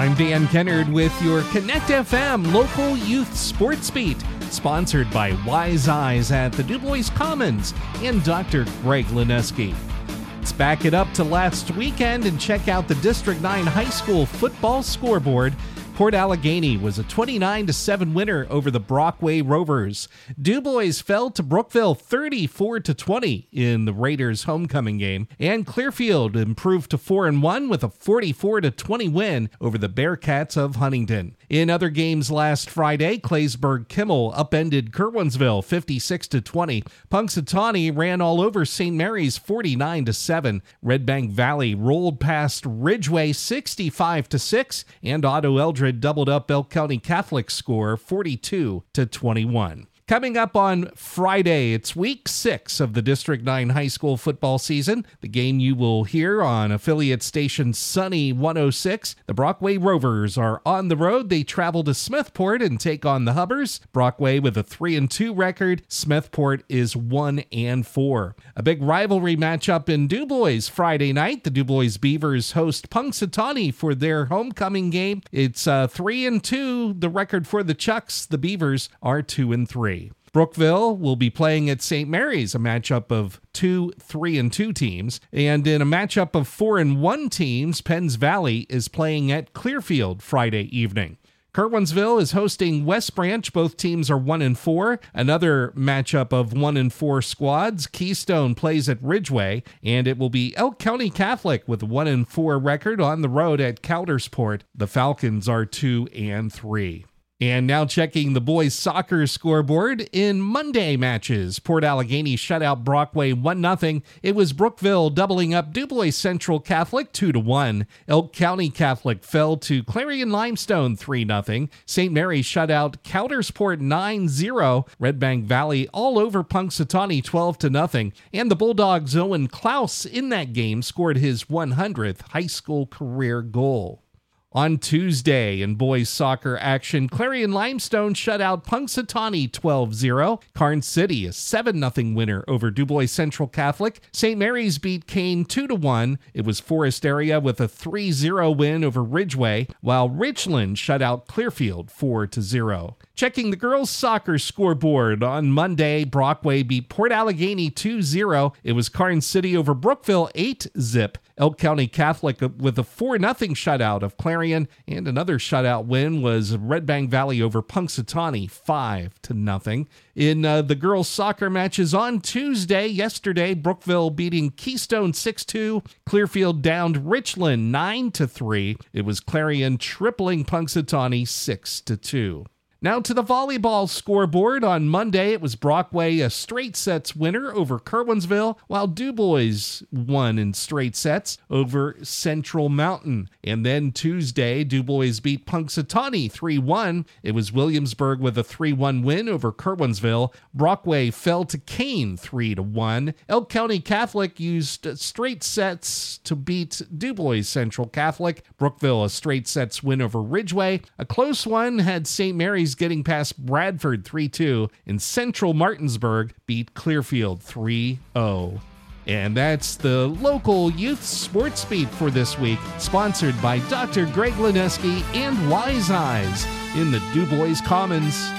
I'm Dan Kennard with your Connect FM local youth sports beat, sponsored by Wise Eyes at the Dubois Commons and Dr. Greg Lineski. Let's back it up to last weekend and check out the District 9 high school football scoreboard Port Allegany was a 29 7 winner over the Brockway Rovers. Dubois fell to Brookville 34 20 in the Raiders homecoming game, and Clearfield improved to 4 1 with a 44 20 win over the Bearcats of Huntingdon. In other games last Friday, Claysburg Kimmel upended Curwensville 56 to 20. Punxsutawney ran all over St. Mary's 49 to 7. Red Bank Valley rolled past Ridgway 65 to 6, and Otto Eldred doubled up Elk County Catholic score 42 to 21. Coming up on Friday, it's week six of the District 9 high school football season. The game you will hear on affiliate station Sunny 106. The Brockway Rovers are on the road. They travel to Smethport and take on the Hubbers. Brockway with a 3 and 2 record. Smethport is 1 and 4. A big rivalry matchup in Dubois Friday night. The Dubois Beavers host Punxsutawney for their homecoming game. It's uh, 3 and 2, the record for the Chucks. The Beavers are 2 and 3. Brookville will be playing at St. Mary's, a matchup of two, three, and two teams. And in a matchup of four and one teams, Penns Valley is playing at Clearfield Friday evening. Curwensville is hosting West Branch. Both teams are one and four. Another matchup of one and four squads. Keystone plays at Ridgway, and it will be Elk County Catholic with one and four record on the road at Coudersport. The Falcons are two and three. And now checking the boys soccer scoreboard in Monday matches. Port Allegany shut out Brockway 1-0. It was Brookville doubling up Dubois Central Catholic 2-1. Elk County Catholic fell to Clarion Limestone 3-0. St. Mary shut out Coudersport 9-0. Red Bank Valley all over Punxsutawney 12-0. And the Bulldogs Owen Klaus in that game scored his 100th high school career goal. On Tuesday, in boys soccer action, Clarion Limestone shut out Punxsutawney 12 0. Karns City, a 7 0 winner over Dubois Central Catholic. St. Mary's beat Kane 2 1. It was Forest Area with a 3 0 win over Ridgway, while Richland shut out Clearfield 4 0. Checking the girls' soccer scoreboard on Monday, Brockway beat Port Allegany 2 0. It was Karns City over Brookville 8 zip. Elk County Catholic with a 4 0 shutout of Clarion, and another shutout win was Red Bank Valley over Punxsutawney 5 to nothing. In uh, the girls' soccer matches on Tuesday, yesterday, Brookville beating Keystone 6 2. Clearfield downed Richland 9 3. It was Clarion tripling Punxsutawney 6 2. Now to the volleyball scoreboard. On Monday, it was Brockway, a straight sets winner over Curwensville, while Dubois won in straight sets over Central Mountain. And then Tuesday, Dubois beat Punxsutawney 3 1. It was Williamsburg with a 3 1 win over Curwensville. Brockway fell to Kane 3 1. Elk County Catholic used straight sets to beat Dubois Central Catholic. Brookville, a straight sets win over Ridgway. A close one had St. Mary's getting past Bradford 3 2, and Central Martinsburg beat Clearfield 3 0. And that's the local youth sports beat for this week, sponsored by Dr. Greg Lineski and Wise Eyes in the Dubois Commons.